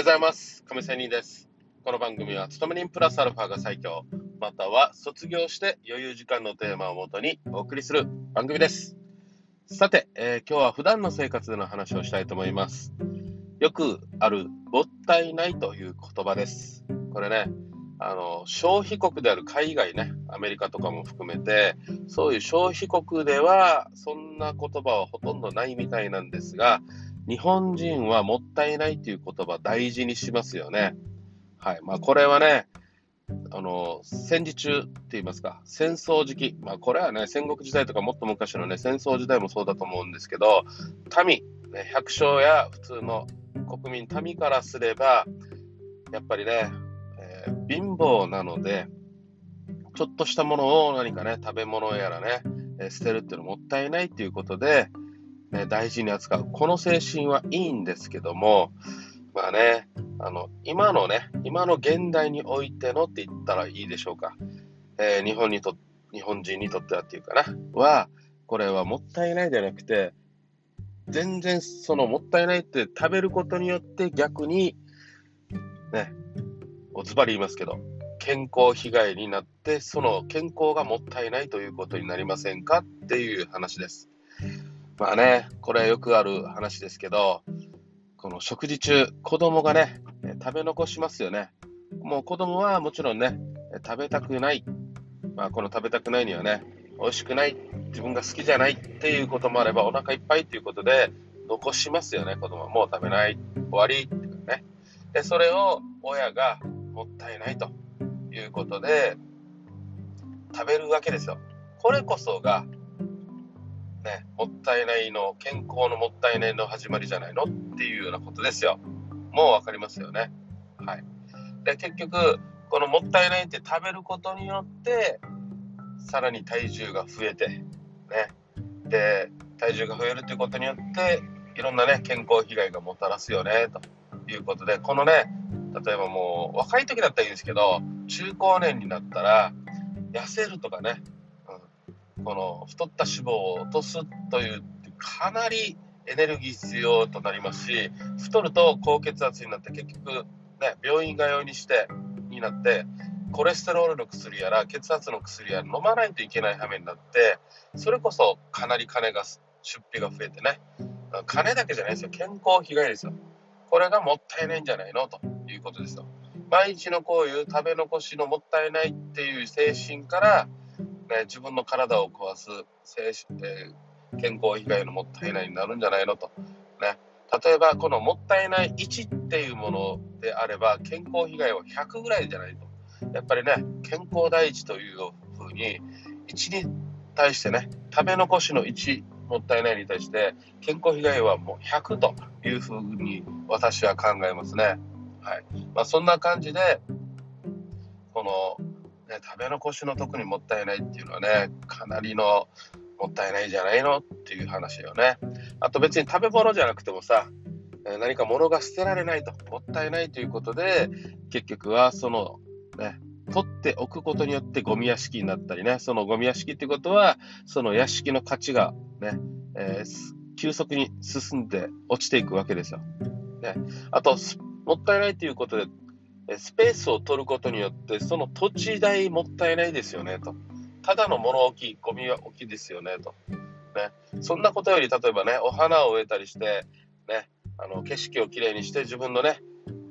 ようございます。亀仙人です。この番組は、勤め人プラスアルファが最強、または卒業して余裕時間のテーマをもとにお送りする番組です。さて、えー今日は普段の生活での話をしたいと思います。よくある、もったいないという言葉です。これね、あの、消費国である海外ね、アメリカとかも含めて、そういう消費国では、そんな言葉はほとんどないみたいなんですが、日本人はもったいないという言葉大事にしますよね。はい。まあ、これはね、あの、戦時中って言いますか、戦争時期、まあ、これはね、戦国時代とかもっと昔のね、戦争時代もそうだと思うんですけど、民、ね、百姓や普通の国民、民からすれば、やっぱりね、えー貧乏なので、ちょっとしたものを何かね、食べ物やらね、えー捨てるっていうのもったいないっていうことで、ね、大事に扱う。この精神はいいんですけども、まあね、あの、今のね、今の現代においてのって言ったらいいでしょうか。えー日本にと、日本人にとってはっていうかな、は、これはもったいないじゃなくて、全然そのもったいないって食べることによって逆に、ね、おつばり言いますけど、健康被害になって、その健康がもったいないということになりませんかっていう話です。まあね、これはよくある話ですけど、この食事中、子供がね、え食べ残しますよね。もう子供はもちろんね、食べたくない。まあこの食べたくないにはね、美味しくない、自分が好きじゃないっていうこともあれば、お腹いっぱいっていうことで、残しますよね、子供は。もう食べない、終わりっていうね。で、それを親がもったいないということで、食べるわけですよ。これこそが、ね、もったいないの、健康のもったいないの始まりじゃないのっていうようなことですよ。もうわかりますよね。はい。で、結局、このもったいないって食べることによって、さらに体重が増えて、ね。で、体重が増えるということによって、いろんなね、健康被害がもたらすよね、ということで、このね、例えばもう、若い時だったらいいんですけど、中高年になったら、痩せるとかね、この太った脂肪を落とすという、かなりエネルギー必要となりますし、太ると高血圧になって結局、ね、病院通いにして、になって、コレステロールの薬やら血圧の薬やら飲まないといけない羽目になって、それこそかなり金が、出費が増えてね、金だけじゃないですよ、健康被害ですよ。これがもったいないんじゃないの？ということですよ。毎日のこういう食べ残しのもったいないっていう精神から、ね、自分の体を壊す精神、えー健康被害のもったいないになるんじゃないのと。ね、例えばこのもったいない1っていうものであれば健康被害は100ぐらいじゃないと。やっぱりね、健康第一というふうに1に対してね、食べ残しの1もったいないに対して健康被害はもう100というふうに私は考えますね。はい。まあそんな感じで、この、ね、食べ残しの特にもったいないっていうのはね、かなりのもったいないじゃないのっていう話よね。あと別に食べ物じゃなくてもさ、えー何か物が捨てられないと、もったいないということで、結局はその、ね、取っておくことによってゴミ屋敷になったりね、そのゴミ屋敷ってことは、その屋敷の価値がね、えーす急速に進んで落ちていくわけですよ。ね、あと、すもったいないということで、えースペースを取ることによって、その土地代もったいないですよね、と。ただの物置、ゴミは置きですよね、と。ね、そんなことより、例えばね、お花を植えたりして、ね、あの景色をきれいにして、自分のね、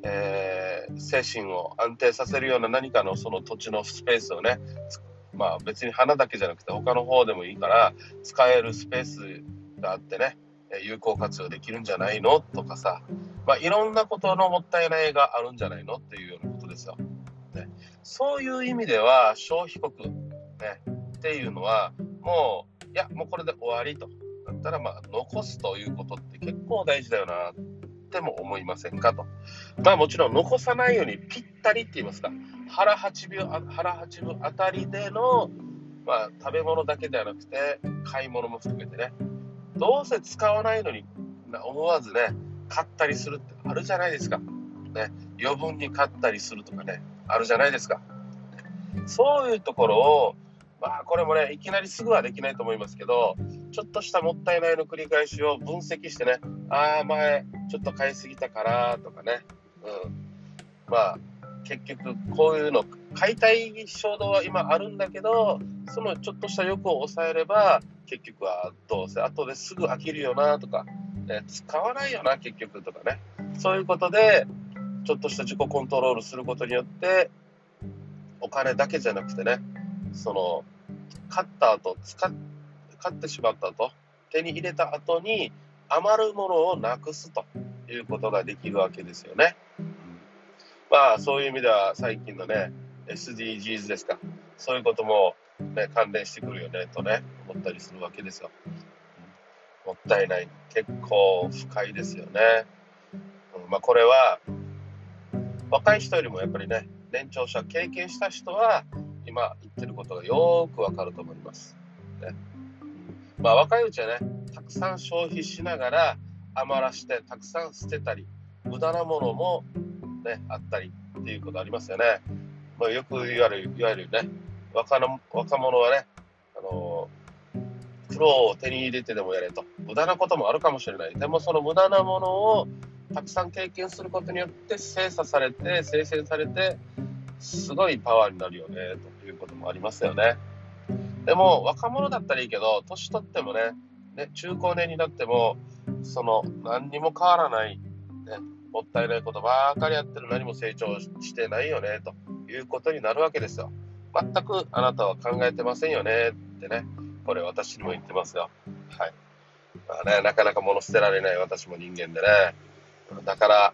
えー精神を安定させるような何かのその土地のスペースをね、まあ別に花だけじゃなくて他の方でもいいから、使えるスペースがあってね、有効活用できるんじゃないの？とかさ、まあいろんなことのもったいないがあるんじゃないのっていうようなことですよ。ね、そういう意味では消費国、ね、っていうのはもう、いや、もうこれで終わりと。だったら、まあ、残すということって結構大事だよな、っても思いませんかと。まあもちろん残さないようにぴったりって言いますか、腹8分腹八分あたりでの、まあ、食べ物だけではなくて、買い物も含めてね、どうせ使わないのに思わずね、買ったりするってあるじゃないですか。ね、余分に買ったりするとかね、あるじゃないですか。そういうところを、まあこれもね、いきなりすぐはできないと思いますけど、ちょっとしたもったいないの繰り返しを分析してね、ああ、前ちょっと買いすぎたからとかね、うん。まあ、結局、こういうの、買いたい衝動は今あるんだけど、そのちょっとした欲を抑えれば、結局はどうせ後ですぐ飽きるよなとか、ね、使わないよな、結局とかね。そういうことで、ちょっとした自己コントロールすることによって、お金だけじゃなくてね、その、買った後、使っ、買ってしまった後、手に入れた後に余るものをなくすということができるわけですよね。まあ、そういう意味では最近のね、SDGs ですか。そういうことも、ね、関連してくるよね、とね、思ったりするわけですよ。もったいない。結構深いですよね。うんまあ、これは、若い人よりもやっぱりね、年長者、経験した人は、今言ってることがよーくわかると思います。ねまあ、若いうちはね、たくさん消費しながら余らして、たくさん捨てたり、無駄なものも、ね、あったりっていうことありますよね。まあ、よく言われる、いわゆるね、若の若者はね、苦労を手に入れてでもやれと。無駄なこともあるかもしれない。でもその無駄なものをたくさん経験することによって精査されて、生成されて、すごいパワーになるよね、ということもありますよね。でも、若者だったらいいけど、年取ってもね、ね中高年になっても、その、何にも変わらない、ね、もったいないことばかりやってる、何も成長してないよね、ということになるわけですよ。全くあなたは考えてませんよね、ってね。これ私にも言ってますよ。はい。まあね、なかなか物捨てられない私も人間でね。だから、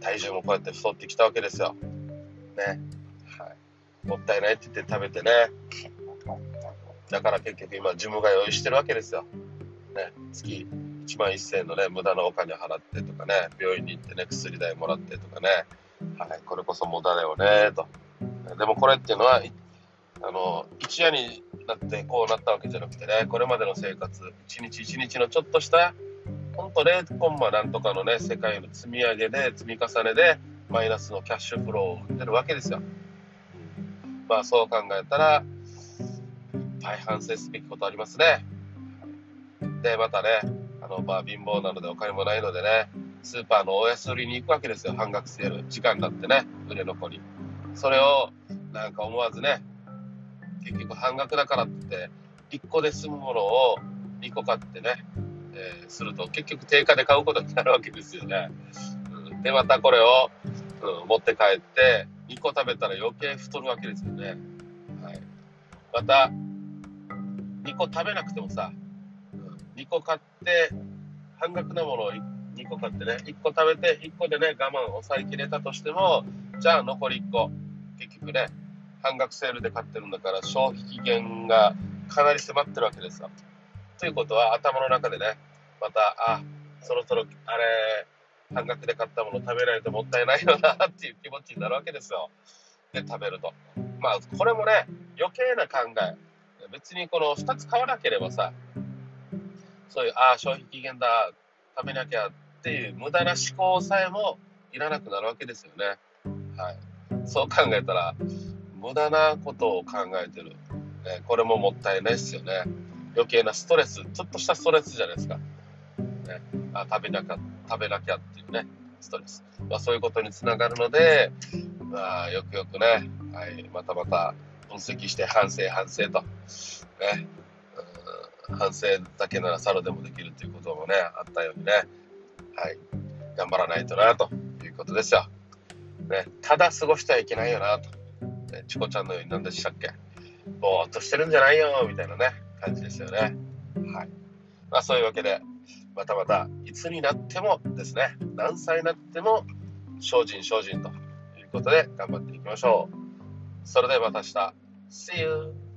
体重もこうやって太ってきたわけですよ。ね。はい。もったいないって言って食べてね。だから結局今、ジムが用意してるわけですよ。ね。月1万1000円のね、無駄なお金払ってとかね、病院に行ってね、薬代もらってとかね。はい。これこそ無駄だよね、と。でもこれっていうのは、いあの、一夜になってこうなったわけじゃなくてね、これまでの生活、一日一日のちょっとした、ほんと0コンマなんとかのね、世界の積み上げで、積み重ねで、マイナスのキャッシュフローを生んでるわけですよ。まあそう考えたら、いっぱい反省すべきことありますね。で、またね、あの、まあ貧乏なのでお金もないのでね、スーパーのお安売りに行くわけですよ、半額セール。時間になってね、売れ残り。それを、なんか思わずね、結局半額だからって、1個で済むものを2個買ってね、えーすると結局定価で買うことになるわけですよね。うんで、またこれを、うん持って帰って、2個食べたら余計太るわけですよね。はい。また、2個食べなくてもさ、うん2個買って、半額なものを2個買ってね、1個食べて、1個でね、我慢抑えきれたとしても、じゃあ残り1個、結局ね、半額セールで買ってるんだから、消費期限がかなり迫ってるわけですよ。ということは、頭の中でね、また、あ、そろそろ、あれ、半額で買ったもの食べないともったいないよなっていう気持ちになるわけですよ。で、食べると。まあ、これもね、余計な考え。別にこの2つ買わなければさ、そういう、ああ、消費期限だ、食べなきゃっていう無駄な思考さえもいらなくなるわけですよね。はい。そう考えたら、無駄なことを考えてる。ね、これももったいないですよね。余計なストレス、ちょっとしたストレスじゃないですか。ね、あ食べなきゃ、食べなきゃっていうね、ストレス。まあ、そういうことにつながるので、まあ、よくよくね、はい、またまた分析して反省、反省と。ね、反省だけなら猿でもできるということもね、あったようにね、はい、頑張らないとな、ということですよ。ね、ただ過ごしてはいけないよな、と。ね、チコちゃんのように何でしたっけ？ぼーっとしてるんじゃないよ、みたいなね、感じですよね。はい。まあそういうわけで、またまた、いつになってもですね、何歳になっても、精進精進ということで頑張っていきましょう。それではまた明日。See you!